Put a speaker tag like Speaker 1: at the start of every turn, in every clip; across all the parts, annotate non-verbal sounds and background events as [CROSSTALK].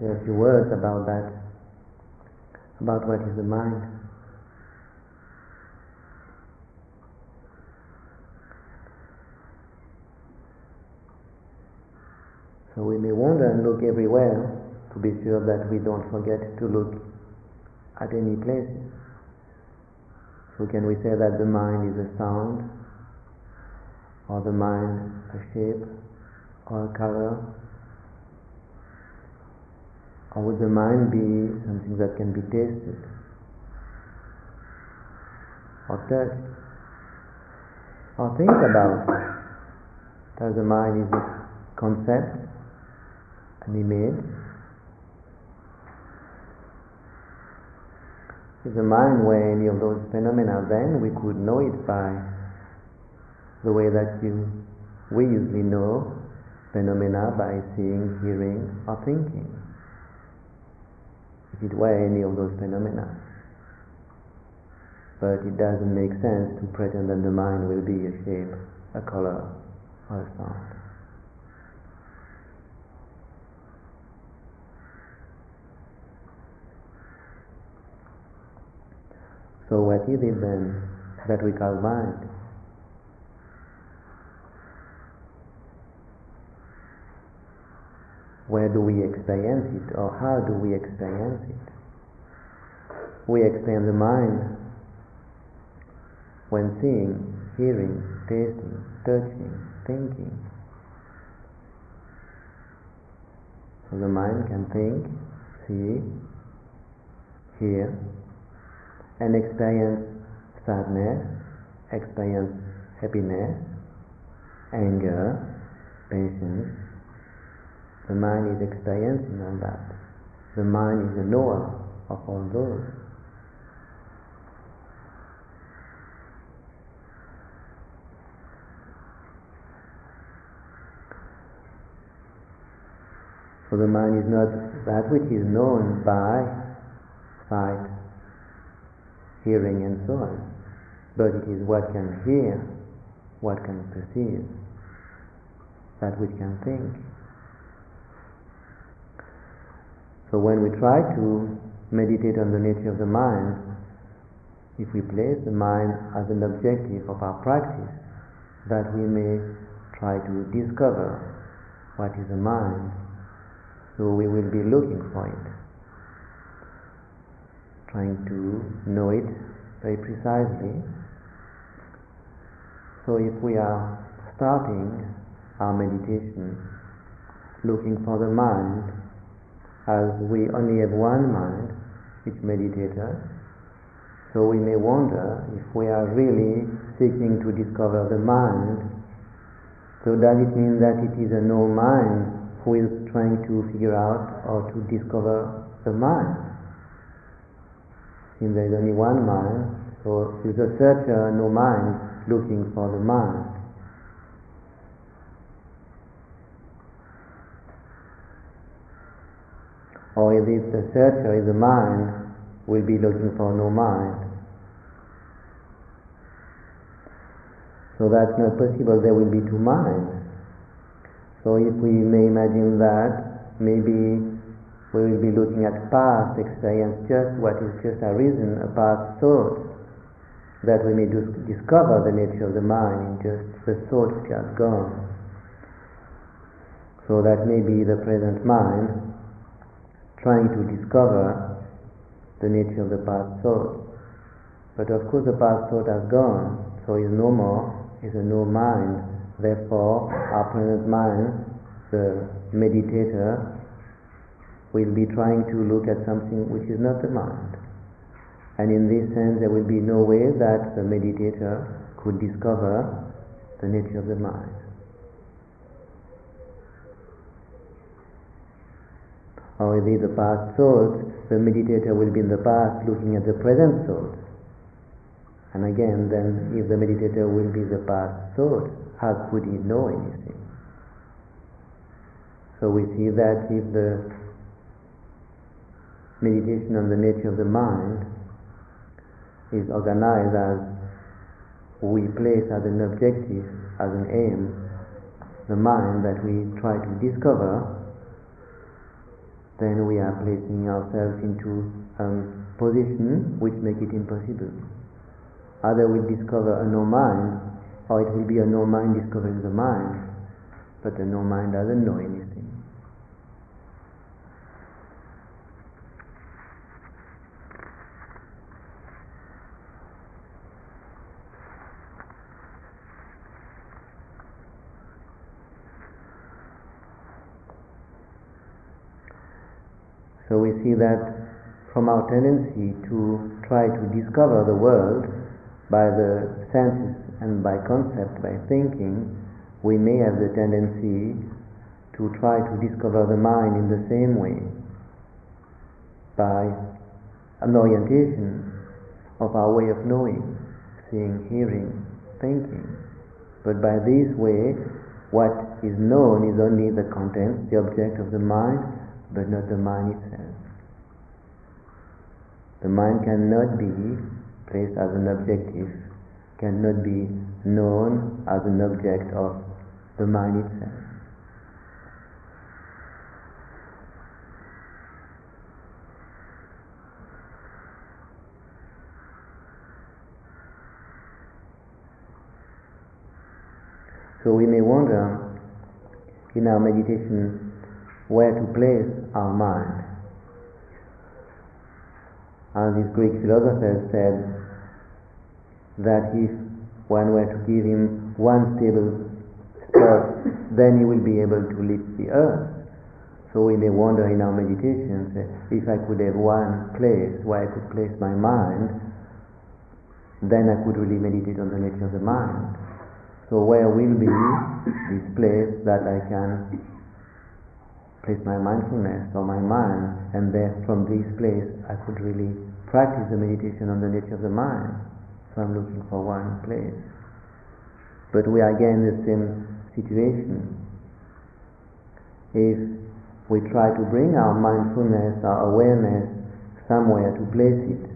Speaker 1: say a few words about that, about what is the mind. So we may wander and look everywhere to be sure that we don't forget to look at any places. So can we say that the mind is a sound, or the mind a shape, or a color? Would the mind be something that can be tasted, or touched, or think about? Does the mind is a concept, an image. If the mind were any of those phenomena, then we could know it by the way that you, we usually know phenomena by seeing, hearing, or thinking. It were any of those phenomena. But it doesn't make sense to pretend that the mind will be a shape, a color, or a sound. So what is it then that we call mind? Where do we experience it or how do we experience it? We experience the mind when seeing, hearing, tasting, touching, thinking. So the mind can think, see, hear, and experience sadness, experience happiness, anger, patience. The mind is experiencing all that. The mind is a knower of all those. So the mind is not that which is known by sight, hearing and so on. But it is what can hear, what can perceive, that which can think. So when we try to meditate on the nature of the mind, if we place the mind as an objective of our practice, that we may try to discover what is the mind, so we will be looking for it trying to know it very precisely. So if we are starting our meditation looking for the mind, as we only have one mind, each meditator, so we may wonder if we are really seeking to discover the mind. So does it mean that it is a no mind who is trying to figure out or to discover the mind? Since there is only one mind, so is a searcher no mind looking for the mind. Or if it's the searcher is the mind, will be looking for no mind. So that's not possible, there will be two minds. So if we may imagine that, maybe we will be looking at past experience, just what is just a reason, a past thought, that we may discover the nature of the mind in just the thought which has gone. So that may be the present mind trying to discover the nature of the past thought. But of course the past thought has gone, so is no more, is a no mind. Therefore, our present mind, the meditator, will be trying to look at something which is not the mind. And in this sense, there will be no way that the meditator could discover the nature of the mind. Is the past thoughts, the meditator will be in the past looking at the present thoughts. And again, then, if the meditator will be the past thought, how could he know anything? So we see that if the meditation on the nature of the mind is organized as we place as an objective, as an aim, the mind that we try to discover, then we are placing ourselves into a position which make it impossible. Either we discover a no mind, or it will be a no mind discovering the mind, but the no mind doesn't know anything. So we see that from our tendency to try to discover the world by the senses and by concept, by thinking, we may have the tendency to try to discover the mind in the same way by an orientation of our way of knowing, seeing, hearing, thinking. But by this way, what is known is only the content, the object of the mind, but not the mind itself. The mind cannot be placed as an objective, cannot be known as an object of the mind itself. So we may wonder in our meditation where to place our mind. And this Greek philosopher said that if one were to give him one stable spot, then he will be able to lift the earth. So we may wonder in our meditations if I could have one place where I could place my mind, then I could really meditate on the nature of the mind. So where will be this place that I can place my mindfulness or my mind, and there from this place I could really practice the meditation on the nature of the mind. So I'm looking for one place. But we are again in the same situation. If we try to bring our mindfulness, our awareness somewhere to place it,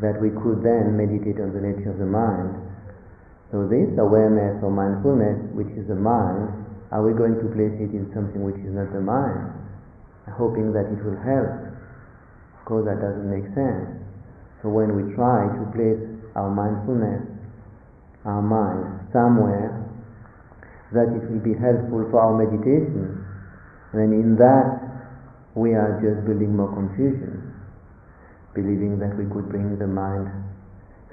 Speaker 1: that we could then meditate on the nature of the mind. So this awareness or mindfulness, which is the mind, are we going to place it in something which is not the mind, hoping that it will help? Of course, that doesn't make sense. So when we try to place our mindfulness, our mind, somewhere that it will be helpful for our meditation, then in that we are just building more confusion, believing that we could bring the mind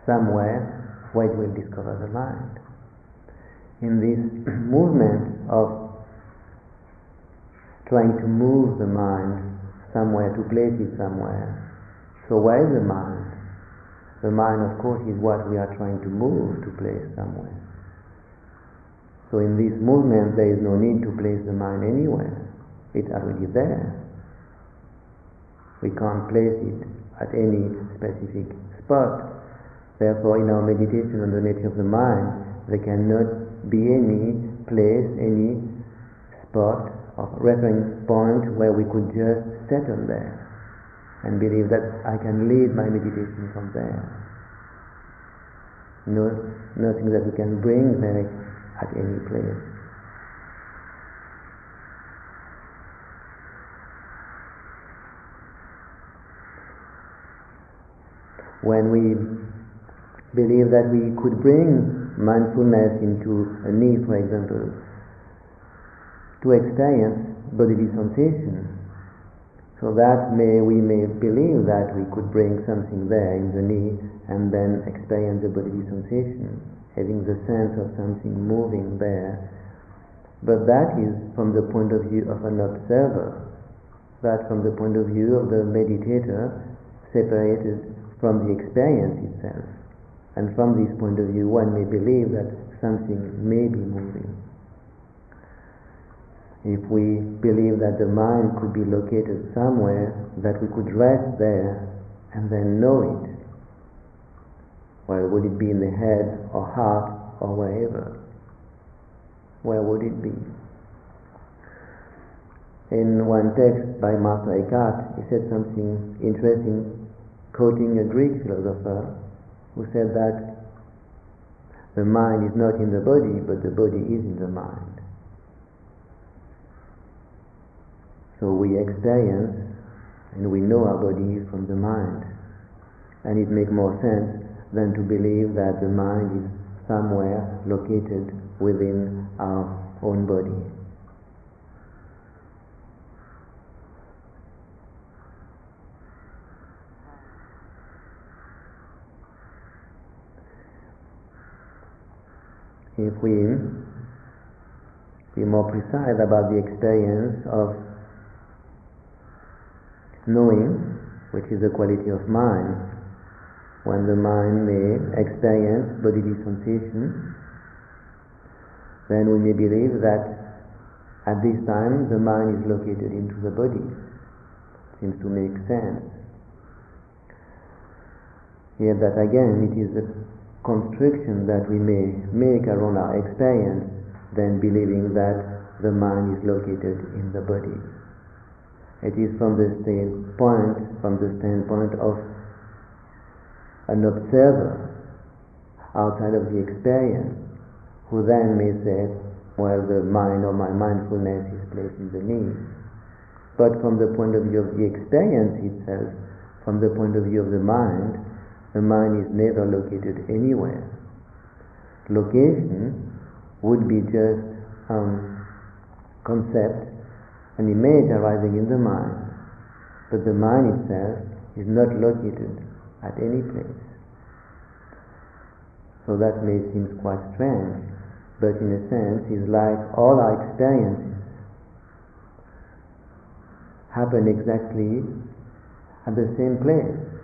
Speaker 1: somewhere where it will discover the mind in this [CLEARS THROAT] movement of trying to move the mind somewhere, to place it somewhere. So where is the mind? The mind, of course, is what we are trying to move to place somewhere. So in this movement, there is no need to place the mind anywhere. It's already there. We can't place it at any specific spot. Therefore, in our meditation on the nature of the mind, there cannot be any place, any spot or reference point where we could just settle there and believe that I can lead my meditation from there. No, nothing that we can bring there at any place. When we believe that we could bring mindfulness into a knee, for example, to experience bodily sensation. So that may we may believe that we could bring something there in the knee and then experience the bodily sensation, having the sense of something moving there. But that is from the point of view of an observer. That from the point of view of the meditator separated from the experience itself. And from this point of view, one may believe that something may be moving. If we believe that the mind could be located somewhere, that we could rest there and then know it, well, would it be in the head or heart or wherever? Where would it be? In one text by Master Eckhart, he said something interesting, quoting a Greek philosopher who said that the mind is not in the body, but the body is in the mind. So we experience and we know our body from the mind. And it makes more sense than to believe that the mind is somewhere located within our own body. If we be more precise about the experience of knowing, which is a quality of mind, when the mind may experience bodily sensation, then we may believe that at this time the mind is located into the body. Seems to make sense. Yet that again, it is a construction that we may make around our experience than believing that the mind is located in the body. It is from the standpoint, from the standpoint of an observer outside of the experience, who then may say, well, the mind or my mindfulness is placed in the knee. But from the point of view of the experience itself, from the point of view of the mind, the mind is never located anywhere. Location would be just um, concept, an image arising in the mind, but the mind itself is not located at any place. So that may seem quite strange, but in a sense is like all our experiences happen exactly at the same place.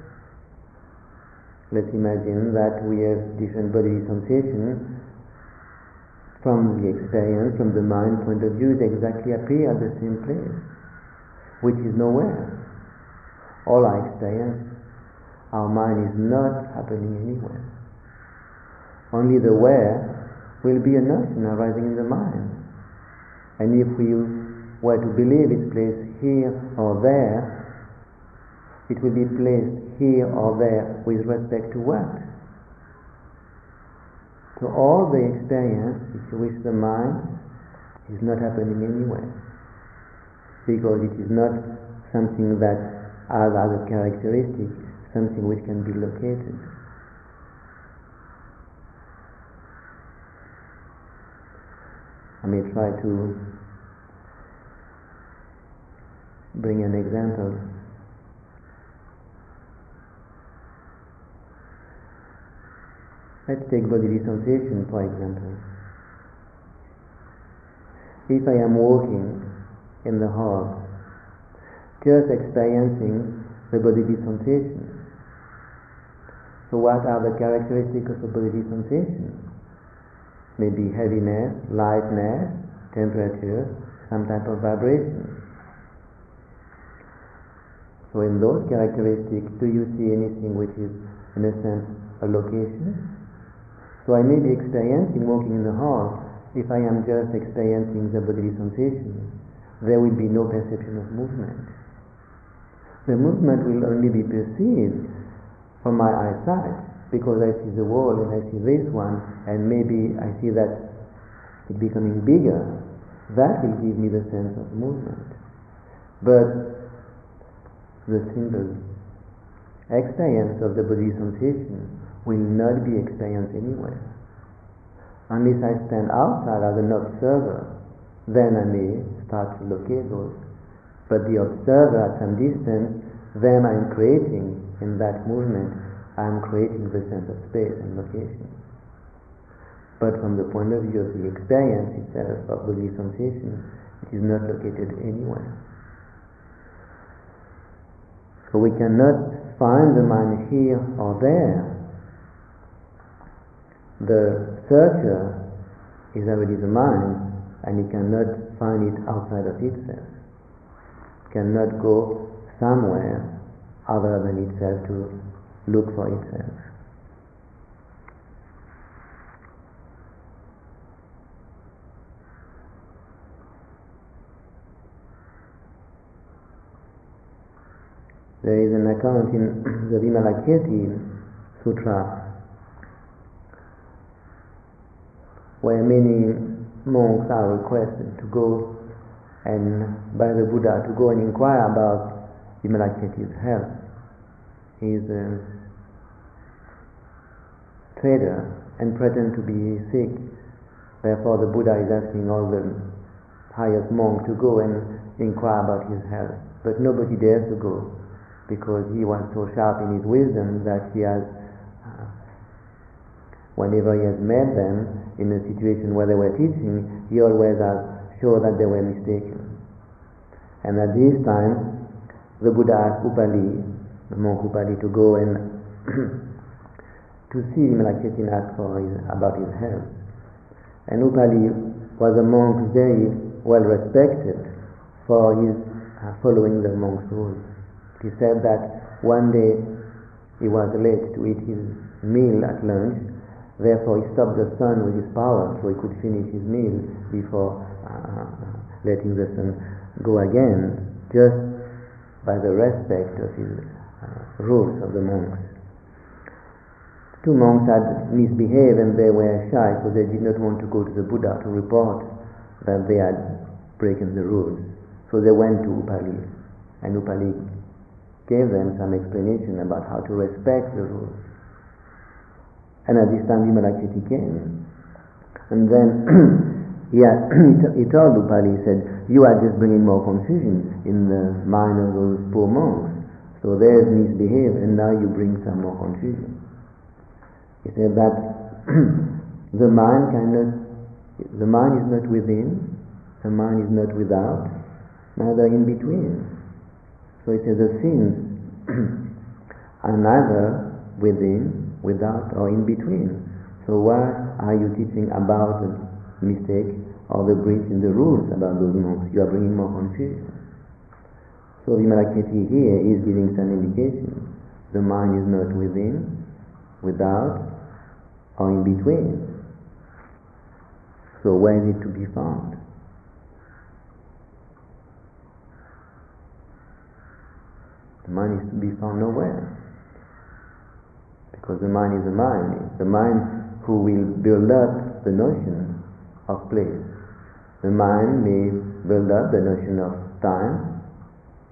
Speaker 1: Let's imagine that we have different bodily sensations from the experience, from the mind point of view, it exactly appear at the same place, which is nowhere. All our experience, our mind is not happening anywhere. Only the where will be a notion arising in the mind. And if we were to believe it's placed here or there, it will be placed here or there with respect to what? So all the experience, you wish, the mind is not happening anywhere. Because it is not something that has other characteristics, something which can be located. I may try to bring an example. Let's take bodily sensation, for example. If I am walking in the hall, just experiencing the bodily sensation. So what are the characteristics of the bodily sensation? Maybe heaviness, lightness, temperature, some type of vibration. So in those characteristics, do you see anything which is, in a sense, a location? So I may be experiencing walking in the hall. If I am just experiencing the bodily sensation, there will be no perception of movement. The movement will only be perceived from my eyesight because I see the wall and I see this one and maybe I see that it becoming bigger. That will give me the sense of movement. But the simple experience of the body sensation will not be experienced anywhere. Unless I stand outside as an observer, then I may start to locate those. But the observer at some distance, then I'm creating in that movement, I'm creating the sense of space and location. But from the point of view of the experience itself of bodily sensation, it is not located anywhere. So we cannot find the mind here or there the searcher is already the mind and he cannot find it outside of itself. Cannot go somewhere other than itself to look for itself. There is an account in the Vimalakirti Sutra where many monks are requested to go and by the Buddha to go and inquire about Vimalakirti's health. He's a trader and pretend to be sick. Therefore, the Buddha is asking all the highest monks to go and inquire about his health. But nobody dares to go because he was so sharp in his wisdom that he has, uh, whenever he has met them in a situation where they were teaching, he always has sure that they were mistaken. And at this time, the Buddha asked Upali, the monk Upali, to go and [CLEARS THROAT] to see him like asked for his, about his health. And Upali was a monk very well respected for his uh, following the monk's rules. He said that one day he was late to eat his meal at lunch, therefore he stopped the sun with his power so he could finish his meal before uh, letting the sun go again, just by the respect of his uh, rules of the monks. Two monks had misbehaved and they were shy, so they did not want to go to the Buddha to report that they had broken the rules. So they went to Upali, and Upali gave them some explanation about how to respect the rules. And at this time Vimalakirti came. And then [CLEARS THROAT] [CLEARS THROAT] he, had, he told Upali, he said, you are just bringing more confusion in the mind of those poor monks. So they've misbehaved and now you bring some more confusion. He said that [CLEARS THROAT] the mind cannot, the mind is not within, the mind is not without, neither in between. So it says the sins are neither within, without, or in between. So why are you teaching about the mistake or the breach in the rules about those monks? You are bringing more confusion. So Vimalakirti here is giving some indication. The mind is not within, without, or in between. So where is it to be found? The mind is to be found nowhere. Because the mind is a mind. It's the mind who will build up the notion of place. The mind may build up the notion of time,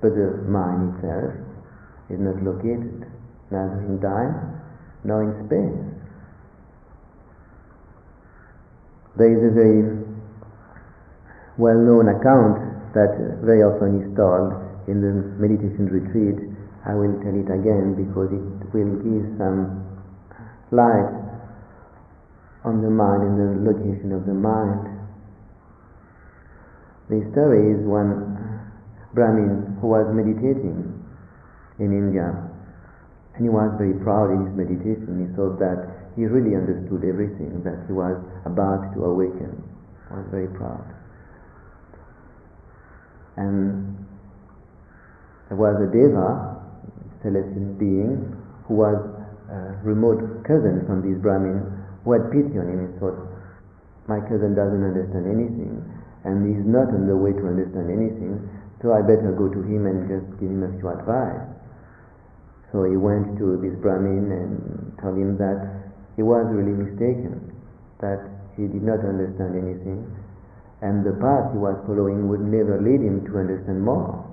Speaker 1: but the mind itself is not located neither in time nor in space. There is a very well known account that very often is told in the meditation retreat, I will tell it again because it will give some light on the mind and the location of the mind. The story is one Brahmin who was meditating in India and he was very proud in his meditation. He thought that he really understood everything, that he was about to awaken. He was very proud. And there was a deva, celestial being, who was a remote cousin from this Brahmin, who had pity on him and thought, my cousin doesn't understand anything, and he's not on the way to understand anything, so I better go to him and just give him a few advice. So he went to this Brahmin and told him that he was really mistaken, that he did not understand anything, and the path he was following would never lead him to understand more.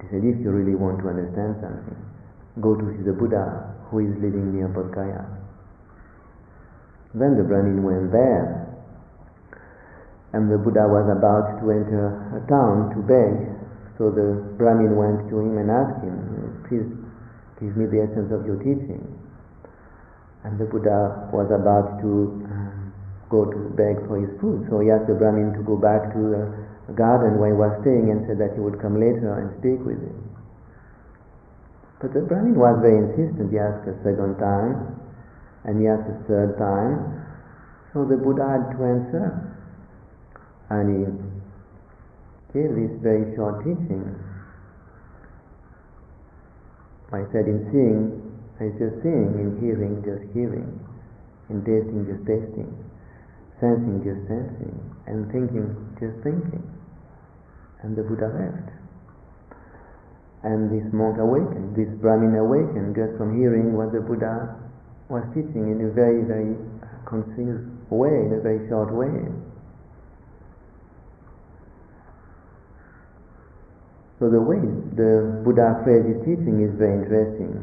Speaker 1: He said, if you really want to understand something, go to see the Buddha who is living near Bodh Gaya. Then the Brahmin went there, and the Buddha was about to enter a town to beg. So the Brahmin went to him and asked him, please give me the essence of your teaching. And the Buddha was about to um, go to beg for his food. So he asked the Brahmin to go back to the garden where he was staying and said that he would come later and speak with him. But the Brahmin was very insistent. He asked a second time, and he asked a third time. So the Buddha had to answer. And he gave this very short teaching. I said in seeing, it's just seeing, in hearing, just hearing, in tasting, just tasting, sensing, just sensing, and thinking, just thinking and the Buddha left. And this monk awakened, this Brahmin awakened just from hearing what the Buddha was teaching in a very, very concise way, in a very short way. So the way the Buddha phrase his teaching is very interesting.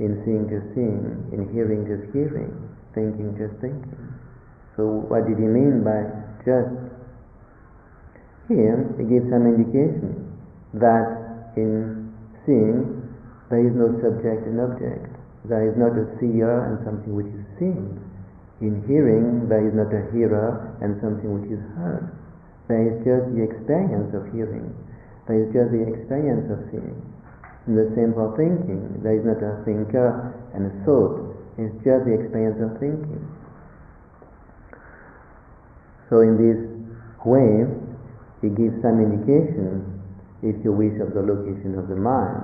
Speaker 1: In seeing just seeing, in hearing just hearing, thinking just thinking. So what did he mean by just? Here he gives some indication that in seeing there is no subject and object. There is not a seer and something which is seen. In hearing, there is not a hearer and something which is heard. There is just the experience of hearing. There is just the experience of seeing. In the same for thinking. There is not a thinker and a thought. It's just the experience of thinking. So in this way, he gives some indication, if you wish, of the location of the mind.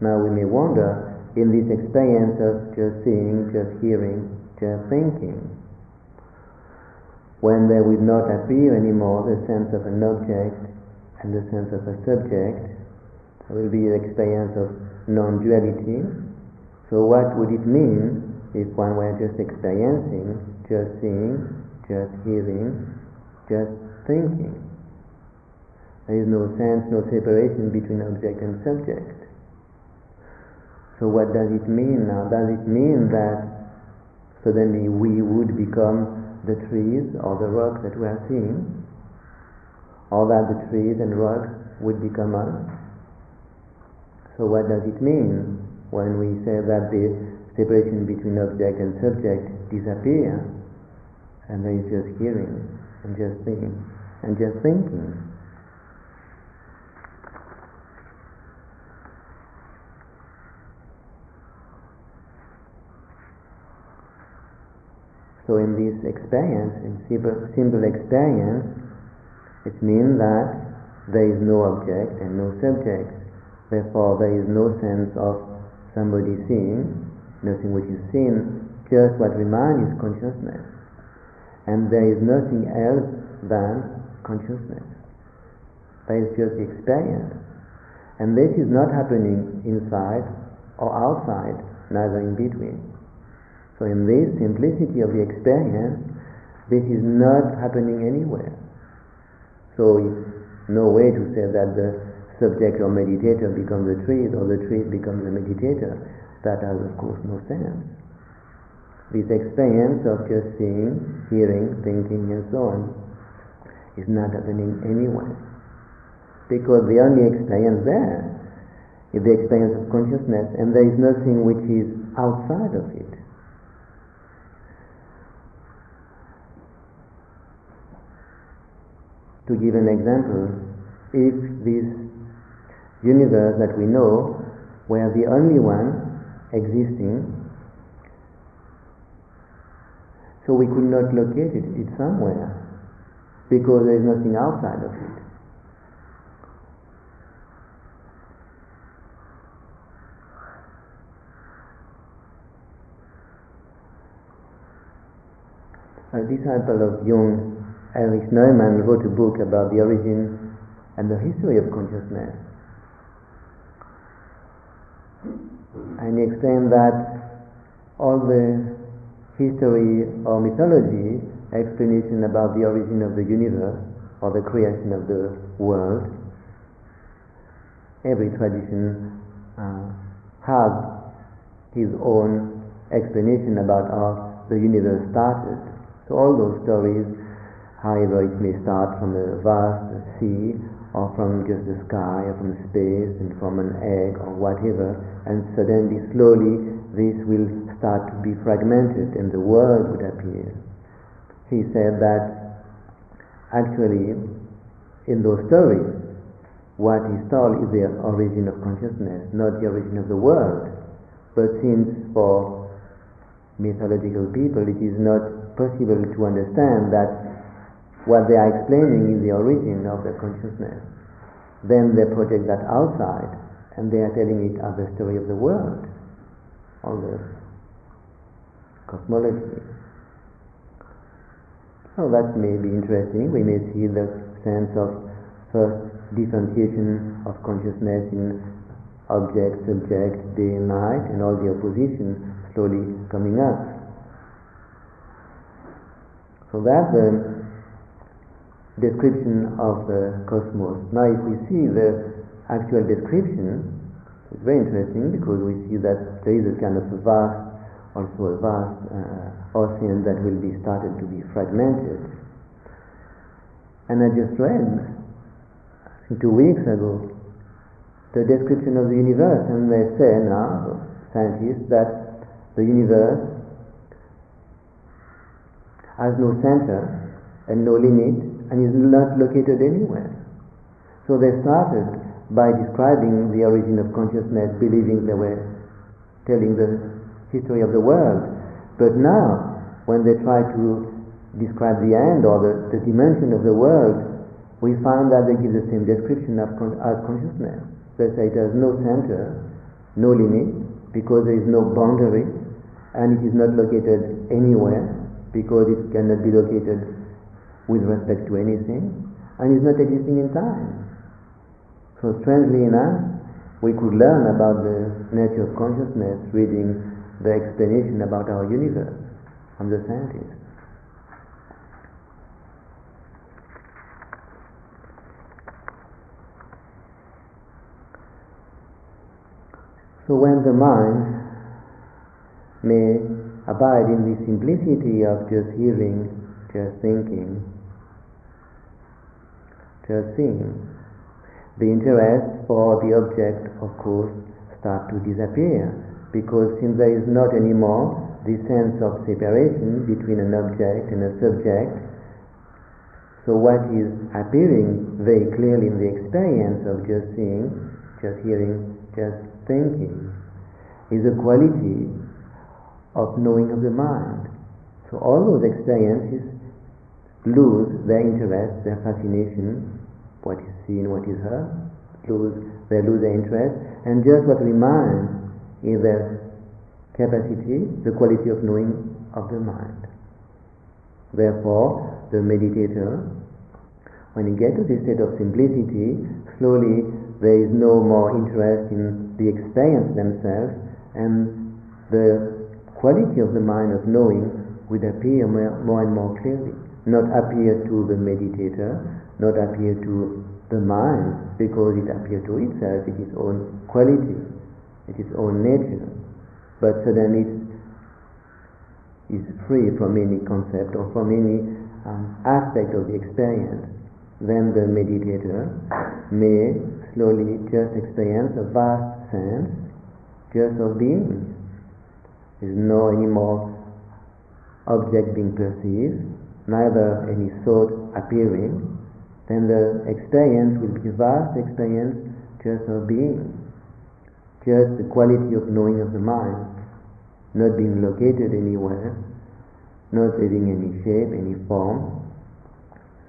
Speaker 1: Now we may wonder, in this experience of just seeing, just hearing, just thinking, when there will not appear anymore the sense of an object and the sense of a subject, there will be an experience of non-duality. So what would it mean if one were just experiencing, just seeing, just hearing, just thinking? There is no sense, no separation between object and subject. So what does it mean now? Does it mean that suddenly we would become the trees or the rocks that we are seeing? Or that the trees and rocks would become us? So what does it mean when we say that the separation between object and subject disappears and there is just hearing and just seeing and just thinking? So in this experience, in simple experience, it means that there is no object and no subject. Therefore, there is no sense of somebody seeing, nothing which is seen, just what remains is consciousness. And there is nothing else than consciousness. There is just the experience. And this is not happening inside or outside, neither in between. So in this simplicity of the experience, this is not happening anywhere. So no way to say that the subject or meditator becomes the trees or the trees becomes the meditator. That has of course no sense. This experience of just seeing, hearing, thinking and so on is not happening anywhere. Because the only experience there is the experience of consciousness and there is nothing which is outside of it. To give an example, if this universe that we know were the only one existing, so we could not locate it, it somewhere, because there is nothing outside of it. A disciple of Jung Erich Neumann wrote a book about the origin and the history of consciousness. And he explained that all the history or mythology, explanation about the origin of the universe or the creation of the world, every tradition uh, has his own explanation about how the universe started. So all those stories However, it may start from a vast sea, or from just the sky, or from space, and from an egg, or whatever, and suddenly, slowly, this will start to be fragmented, and the world would appear. He said that actually, in those stories, what is told is the origin of consciousness, not the origin of the world. But since for mythological people it is not possible to understand that what they are explaining is the origin of the consciousness. Then they project that outside and they are telling it as the story of the world, all the cosmology. So that may be interesting. We may see the sense of first differentiation of consciousness in object, subject, day and night, and all the opposition slowly coming up. So that's the description of the cosmos. Now, if we see the actual description it's very interesting because we see that there is a kind of vast, also a vast uh, ocean that will be started to be fragmented. And I just read, two weeks ago, the description of the universe, and they say now, scientists, that the universe has no center and no limit and is not located anywhere. So they started by describing the origin of consciousness, believing they were telling the history of the world. But now, when they try to describe the end or the, the dimension of the world, we find that they give the same description as, as consciousness. They say it has no center, no limit, because there is no boundary, and it is not located anywhere, because it cannot be located with respect to anything, and is not existing in time. So strangely enough, we could learn about the nature of consciousness reading the explanation about our universe from the scientists. So when the mind may abide in the simplicity of just hearing, just thinking, just seeing, the interest for the object, of course, start to disappear because since there is not anymore the sense of separation between an object and a subject, so what is appearing very clearly in the experience of just seeing, just hearing, just thinking is a quality of knowing of the mind. So all those experiences lose their interest, their fascination, what is seen, what is heard, lose, they lose their interest, and just what remains is their capacity, the quality of knowing of the mind. Therefore, the meditator, when he gets to this state of simplicity, slowly there is no more interest in the experience themselves, and the quality of the mind of knowing would appear more, more and more clearly. Not appear to the meditator, not appear to the mind because it appears to itself, it is own quality, it is own nature, but suddenly it is free from any concept or from any um, aspect of the experience. Then the meditator may slowly just experience a vast sense just of being. There is no any more object being perceived, neither any thought appearing, then the experience will be a vast experience just of being, just the quality of knowing of the mind, not being located anywhere, not having any shape, any form,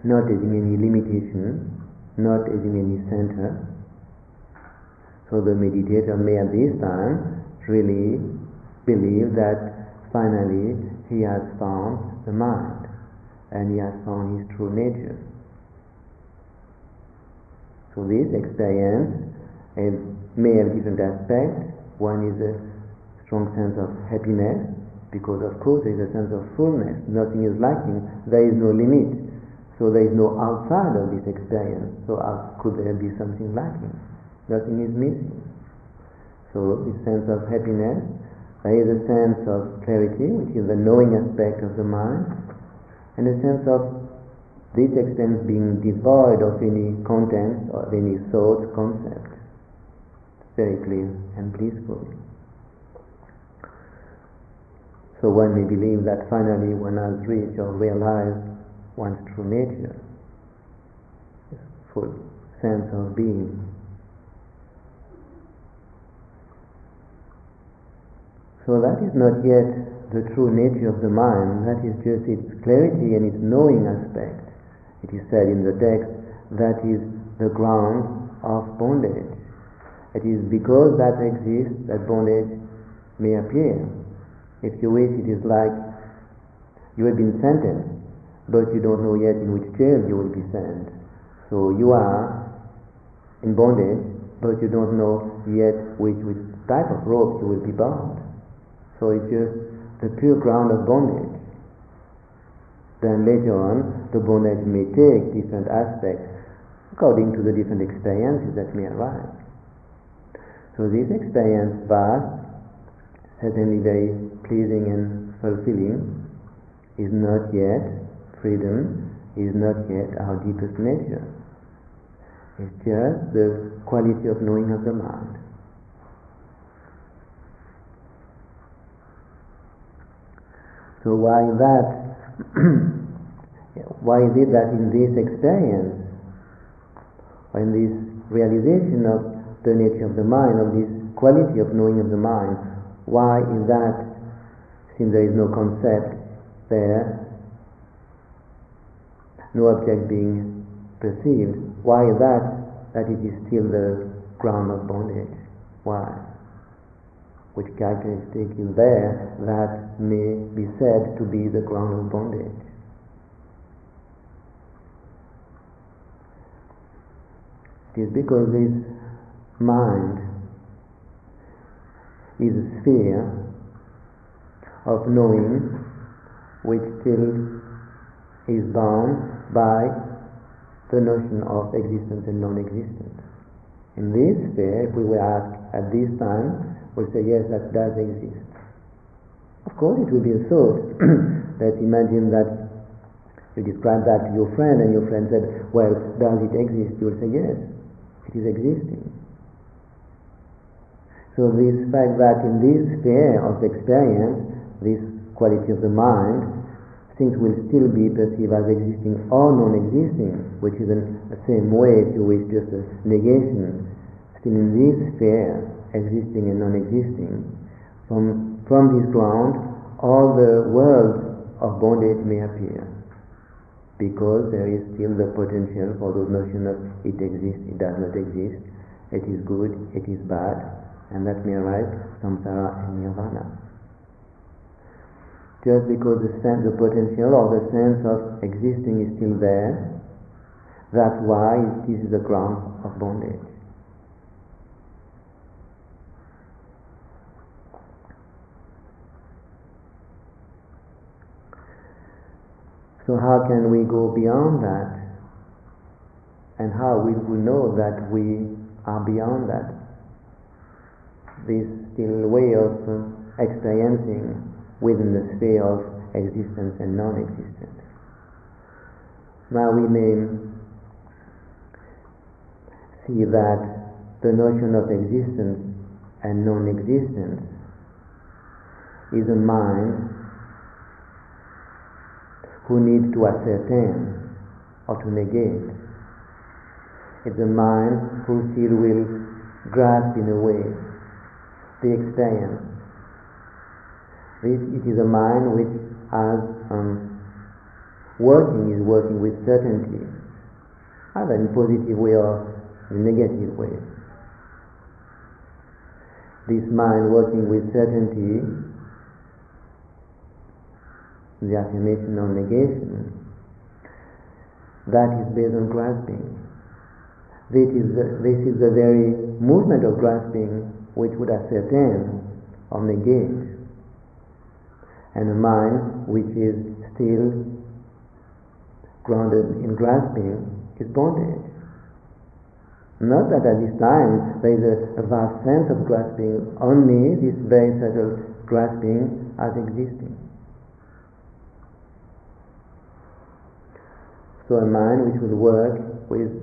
Speaker 1: not having any limitation, not having any center. So the meditator may at this time really believe that finally he has found the mind. And he has found his true nature. So this experience may have different aspects. One is a strong sense of happiness, because of course there is a sense of fullness. Nothing is lacking. There is no limit. So there is no outside of this experience. So could there be something lacking? Nothing is missing. So this sense of happiness, there is a sense of clarity, which is the knowing aspect of the mind, and a sense of this extends being devoid of any content or any thought concept. Very clear and blissful. So one may believe that finally one has reached or realized one's true nature, full sense of being. So that is not yet the true nature of the mind, that is just its clarity and its knowing aspect. It is said in the text that is the ground of bondage. It is because that exists that bondage may appear. If you wish, it is like you have been sentenced, but you don't know yet in which jail you will be sent. So you are in bondage, but you don't know yet which, which type of rope you will be bound. So it's just the pure ground of bondage. Then later on, the bondage may take different aspects according to the different experiences that may arise. So this experience, vast, certainly very pleasing and fulfilling, is not yet freedom, is not yet our deepest nature. It's just the quality of knowing of the mind. So why that? [CLEARS THROAT] why is it that in this experience, or in this realization of the nature of the mind, of this quality of knowing of the mind, why is that, since there is no concept there, no object being perceived, why is that that it is still the ground of bondage? Why? Which characteristic is there that may be said to be the ground of bondage. It is because this mind is a sphere of knowing which still is bound by the notion of existence and non-existence. In this sphere, if we were asked at this time, will say, yes, that does exist. Of course, it will be a thought. [CLEARS THROAT] Let's imagine that you describe that to your friend, and your friend said, well, does it exist? You will say, yes, it is existing. So this fact that in this sphere of experience, this quality of the mind, things will still be perceived as existing or non-existing, which is in the same way, you wish, just a negation. Still in this sphere, existing and non-existing, from, from this ground, all the worlds of bondage may appear. Because there is still the potential for those notions of it exists, it does not exist, it is good, it is bad, and that may arise samsara and nirvana. Just because the sense, the potential or the sense of existing is still there, that's why this is the ground of bondage. So how can we go beyond that? And how will we know that we are beyond that? This still way of uh, experiencing within the sphere of existence and non-existence. Now we may see that the notion of existence and non-existence is a mind who needs to ascertain or to negate. It's the mind who still will grasp in a way the experience. This, it is a mind which as um, working is working with certainty, either in positive way or in negative way. This mind working with certainty the affirmation or negation, that is based on grasping. This is, the, this is the very movement of grasping which would ascertain or negate. And a mind which is still grounded in grasping is bondage. Not that at this time there is a, a vast sense of grasping, only this very subtle grasping as existing. So a mind which will work with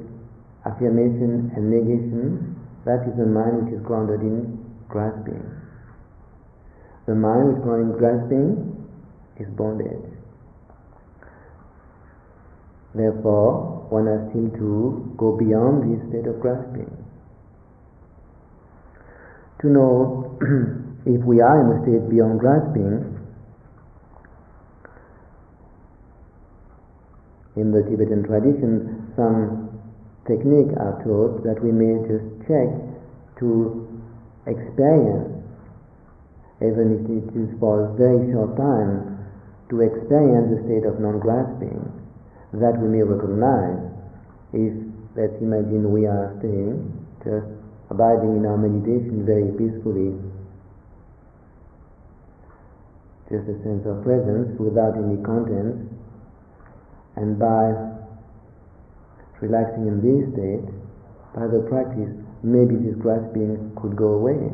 Speaker 1: affirmation and negation, that is a mind which is grounded in grasping. The mind which is grounded in grasping is bondage. Therefore, one has to go beyond this state of grasping. To know [CLEARS THROAT] if we are in a state beyond grasping, in the Tibetan tradition, some technique are taught that we may just check to experience, even if it is for a very short time, to experience the state of non-grasping, that we may recognize if, let's imagine we are staying, just abiding in our meditation very peacefully, just a sense of presence without any content, and by relaxing in this state, by the practice, maybe this grasping could go away.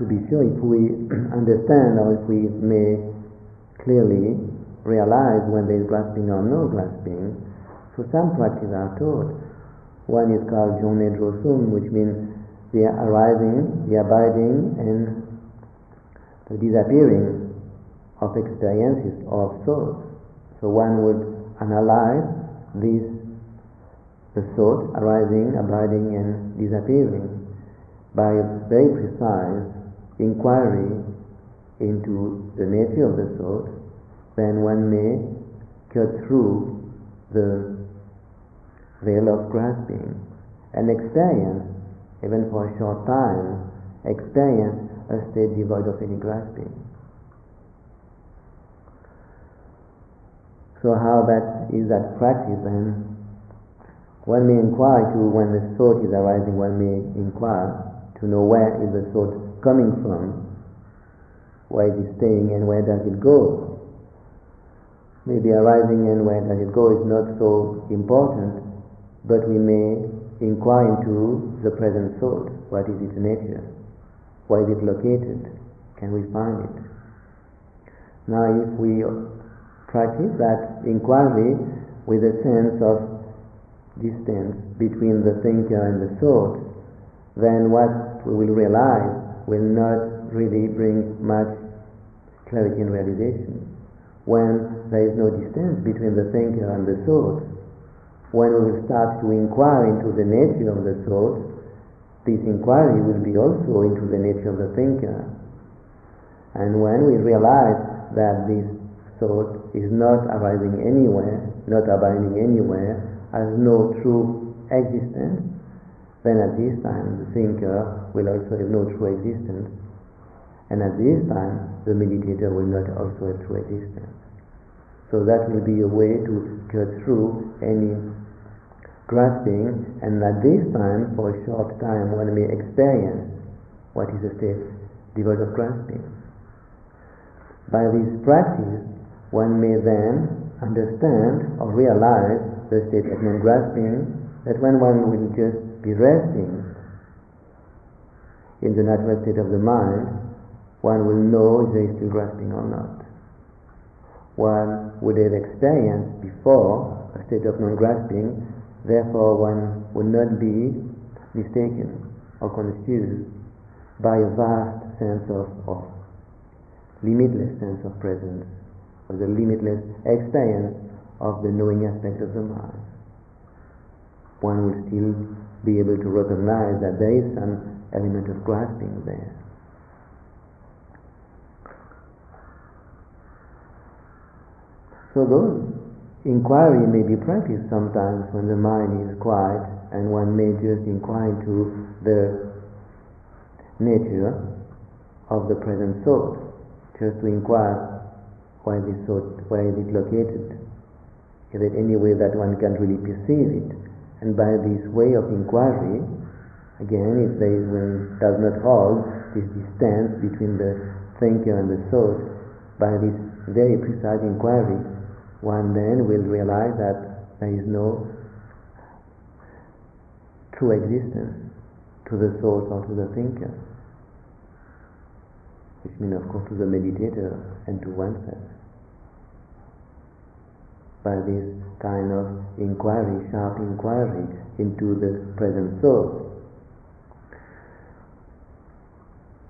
Speaker 1: To be sure, if we [CLEARS THROAT] understand or if we may clearly realize when there is grasping or no grasping, so some practices are taught. One is called Jonne Drosum, which means the arising, the abiding, and the disappearing of experiences or of thoughts. So one would analyze these the thought arising, abiding, and disappearing by a very precise inquiry into the nature of the thought, then one may cut through the veil of grasping and experience, even for a short time, experience a state devoid of any grasping. So how that is that practice then? One may inquire to when the thought is arising, one may inquire to know where is the thought coming from, where is it staying and where does it go. Maybe arising and where does it go is not so important, but we may inquire into the present thought. What is its nature? Where is it located? Can we find it? Now, if we practice that inquiry with a sense of distance between the thinker and the thought, then what we will realize will not really bring much clarity and realization. When there is no distance between the thinker and the thought, when we will start to inquire into the nature of the thought, this inquiry will be also into the nature of the thinker. And when we realize that this thought is not arising anywhere, not abiding anywhere, has no true existence, then at this time the thinker will also have no true existence. And at this time the meditator will not also have true existence. So that will be a way to cut through any grasping, and at this time, for a short time, one may experience what is a state devoid of grasping. By this practice, one may then understand or realize the state of non-grasping, that when one will just be resting in the natural state of the mind, one will know if there is still grasping or not. One would have experienced before a state of non-grasping, therefore one would not be mistaken or confused by a vast sense of, of limitless sense of presence, or the limitless experience of the knowing aspect of the mind. One will still be able to recognize that there is some element of grasping there. So those inquiry may be practiced sometimes when the mind is quiet and one may just inquire into the nature of the present thought, just to inquire why this thought, where is it located, is it any way that one can really perceive it? And by this way of inquiry, again, if there is one does not hold this distance between the thinker and the thought, by this very precise inquiry, one then will realize that there is no true existence to the thought or to the thinker, which means, of course, to the meditator and to oneself by this kind of inquiry, sharp inquiry into the present thought.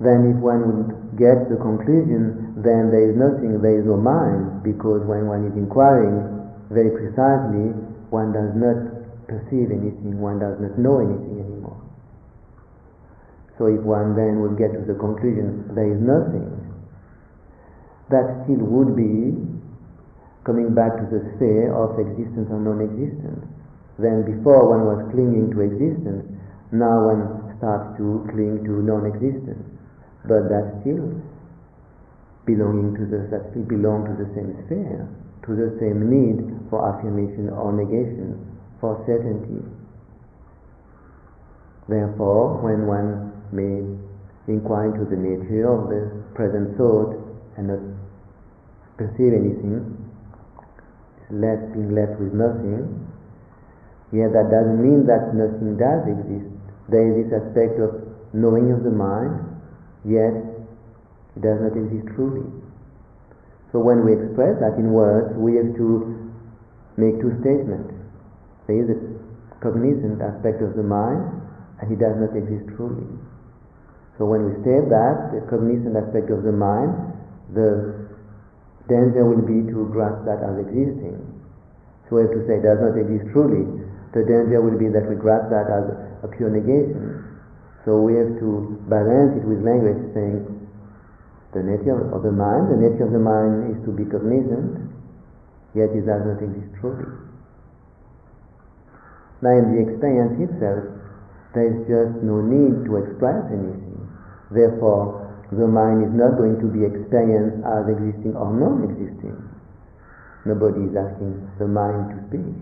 Speaker 1: Then if one would get the conclusion, then there is nothing, there is no mind, because when one is inquiring very precisely, one does not perceive anything, one does not know anything anymore. So if one then would get to the conclusion, there is nothing, that still would be coming back to the sphere of existence or non-existence. Then before one was clinging to existence, now one starts to cling to non-existence. But that still belonging to the that still belong to the same sphere, to the same need for affirmation or negation, for certainty. Therefore, when one may inquire into the nature of the present thought and not perceive anything, left being left with nothing, Yet that doesn't mean that nothing does exist. There is this aspect of knowing of the mind, yet it does not exist truly. So when we express that in words, we have to make two statements. There is a cognizant aspect of the mind, and it does not exist truly. So when we state that, the cognizant aspect of the mind, the danger will be to grasp that as existing. So have to say does not exist truly. The danger will be that we grasp that as a pure negation. So we have to balance it with language saying the nature of the mind, the nature of the mind is to be cognizant, yet it does not exist truly. Now in the experience itself, there is just no need to express anything. Therefore, the mind is not going to be experienced as existing or non-existing. Nobody is asking the mind to speak.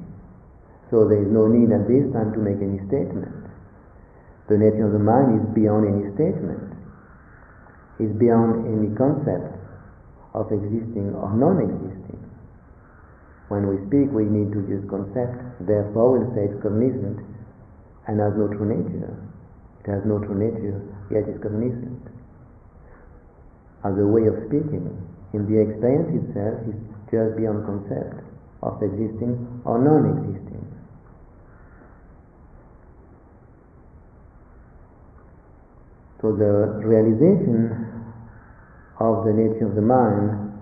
Speaker 1: So there is no need at this time to make any statement. The nature of the mind is beyond any statement, is beyond any concept of existing or non-existing. When we speak, we need to use concept. Therefore, we'll say it's cognizant and has no true nature. It has no true nature, yet is cognizant. As a way of speaking, in the experience itself, is just beyond concept of existing or non-existing. So the realization of the nature of the mind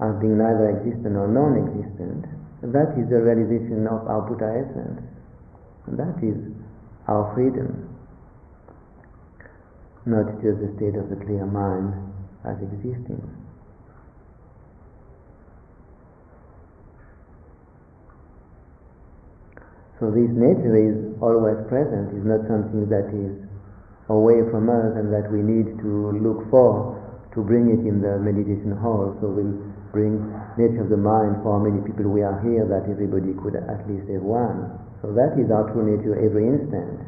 Speaker 1: as being neither existent nor non-existent, that is the realization of our Buddha essence. That is our freedom, not just the state of the clear mind as existing. So this nature is always present, is not something that is away from us and that we need to look for to bring it in the meditation hall. So we'll bring nature of the mind for many people we are here that everybody could at least have one. So that is our true nature every instant.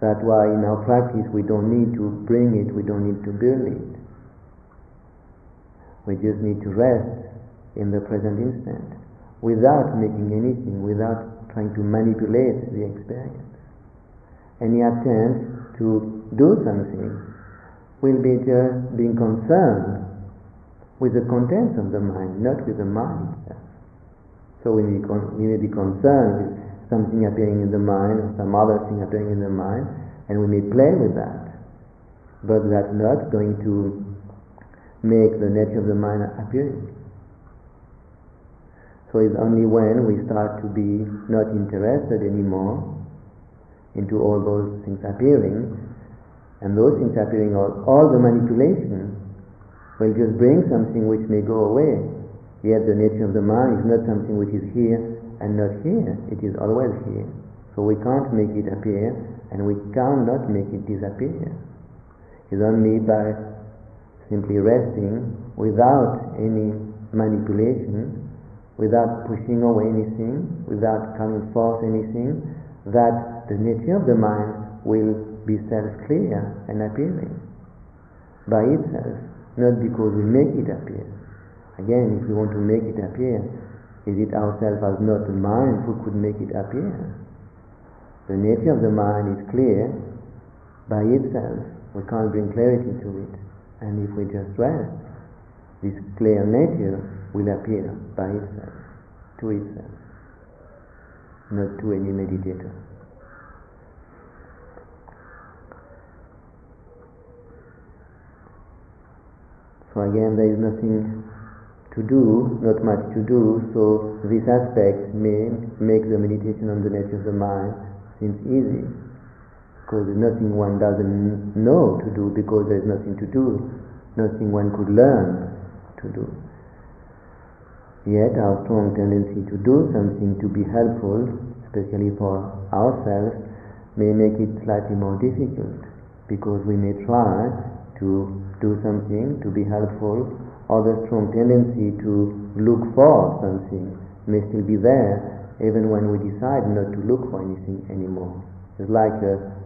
Speaker 1: That's why in our practice we don't need to bring it, we don't need to build it. We just need to rest in the present instant without making anything, without trying to manipulate the experience. Any attempt to do something will be just being concerned with the contents of the mind, not with the mind itself. So we may, con- we may be concerned with something appearing in the mind or some other thing appearing in the mind, and we may play with that. But that's not going to make the nature of the mind appearing. So it's only when we start to be not interested anymore into all those things appearing, and those things appearing, all, all the manipulation will just bring something which may go away. Yet the nature of the mind is not something which is here and not here, it is always here. So we can't make it appear, and we cannot make it disappear. It's only by simply resting without any manipulation, without pushing away anything, without coming forth anything, that the nature of the mind will be self-clear and appearing by itself, not because we make it appear. Again, if we want to make it appear, is it ourselves as not the mind who could make it appear? The nature of the mind is clear by itself. We can't bring clarity to it. And if we just rest, this clear nature will appear by itself, to itself, not to any meditator. So again, there is nothing to do, not much to do, so this aspect may make the meditation on the nature of the mind seems easy. Because there's nothing one doesn't know to do because there's nothing to do, nothing one could learn to do. Yet our strong tendency to do something to be helpful, especially for ourselves, may make it slightly more difficult because we may try to do something to be helpful, or the strong tendency to look for something may still be there even when we decide not to look for anything anymore. It's like a,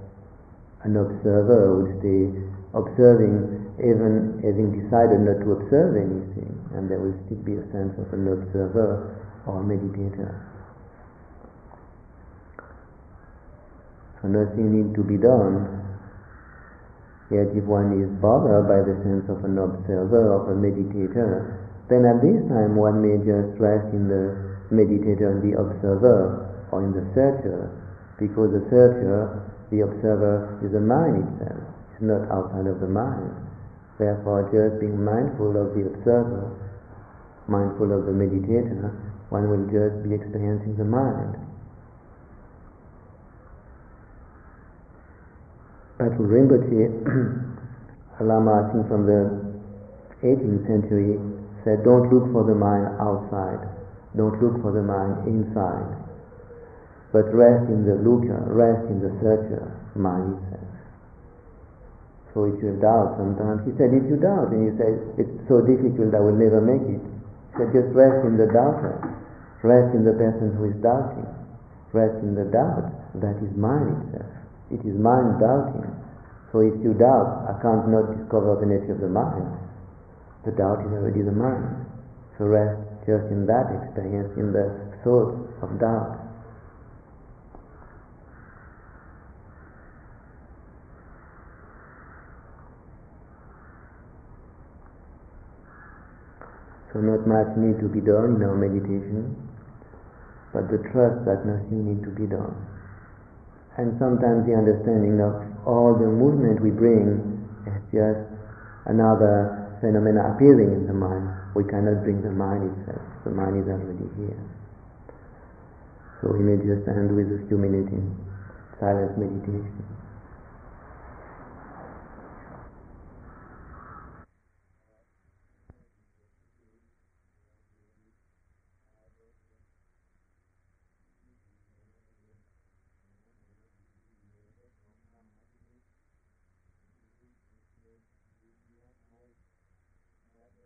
Speaker 1: an observer would stay observing even having decided not to observe anything, and there will still be a sense of an observer or meditator. so nothing needs to be done. Yet if one is bothered by the sense of an observer, of a meditator, then at this time one may just rest in the meditator and the observer, or in the searcher, because the searcher, the observer, is the mind itself. It's not outside of the mind. Therefore, just being mindful of the observer, mindful of the meditator, one will just be experiencing the mind. But Rinpoche, [CLEARS THROAT] a Lama, I think from the 18th century, said, don't look for the mind outside, don't look for the mind inside, but rest in the looker, rest in the searcher, mind itself. So if you doubt sometimes, he said, if you doubt and you say, it's so difficult, I will never make it, he said, just rest in the doubter, rest in the person who is doubting, rest in the doubt, that is mind itself. It is mind doubting. So if you doubt, I can't not discover the nature of the mind. The doubt is already the mind. So rest just in that experience, in the thought of doubt. So not much need to be done in our meditation, but the trust that nothing need to be done and sometimes the understanding of all the movement we bring is just another phenomena appearing in the mind. We cannot bring the mind itself. The mind is already here. So we may just end with a few minutes in silent meditation.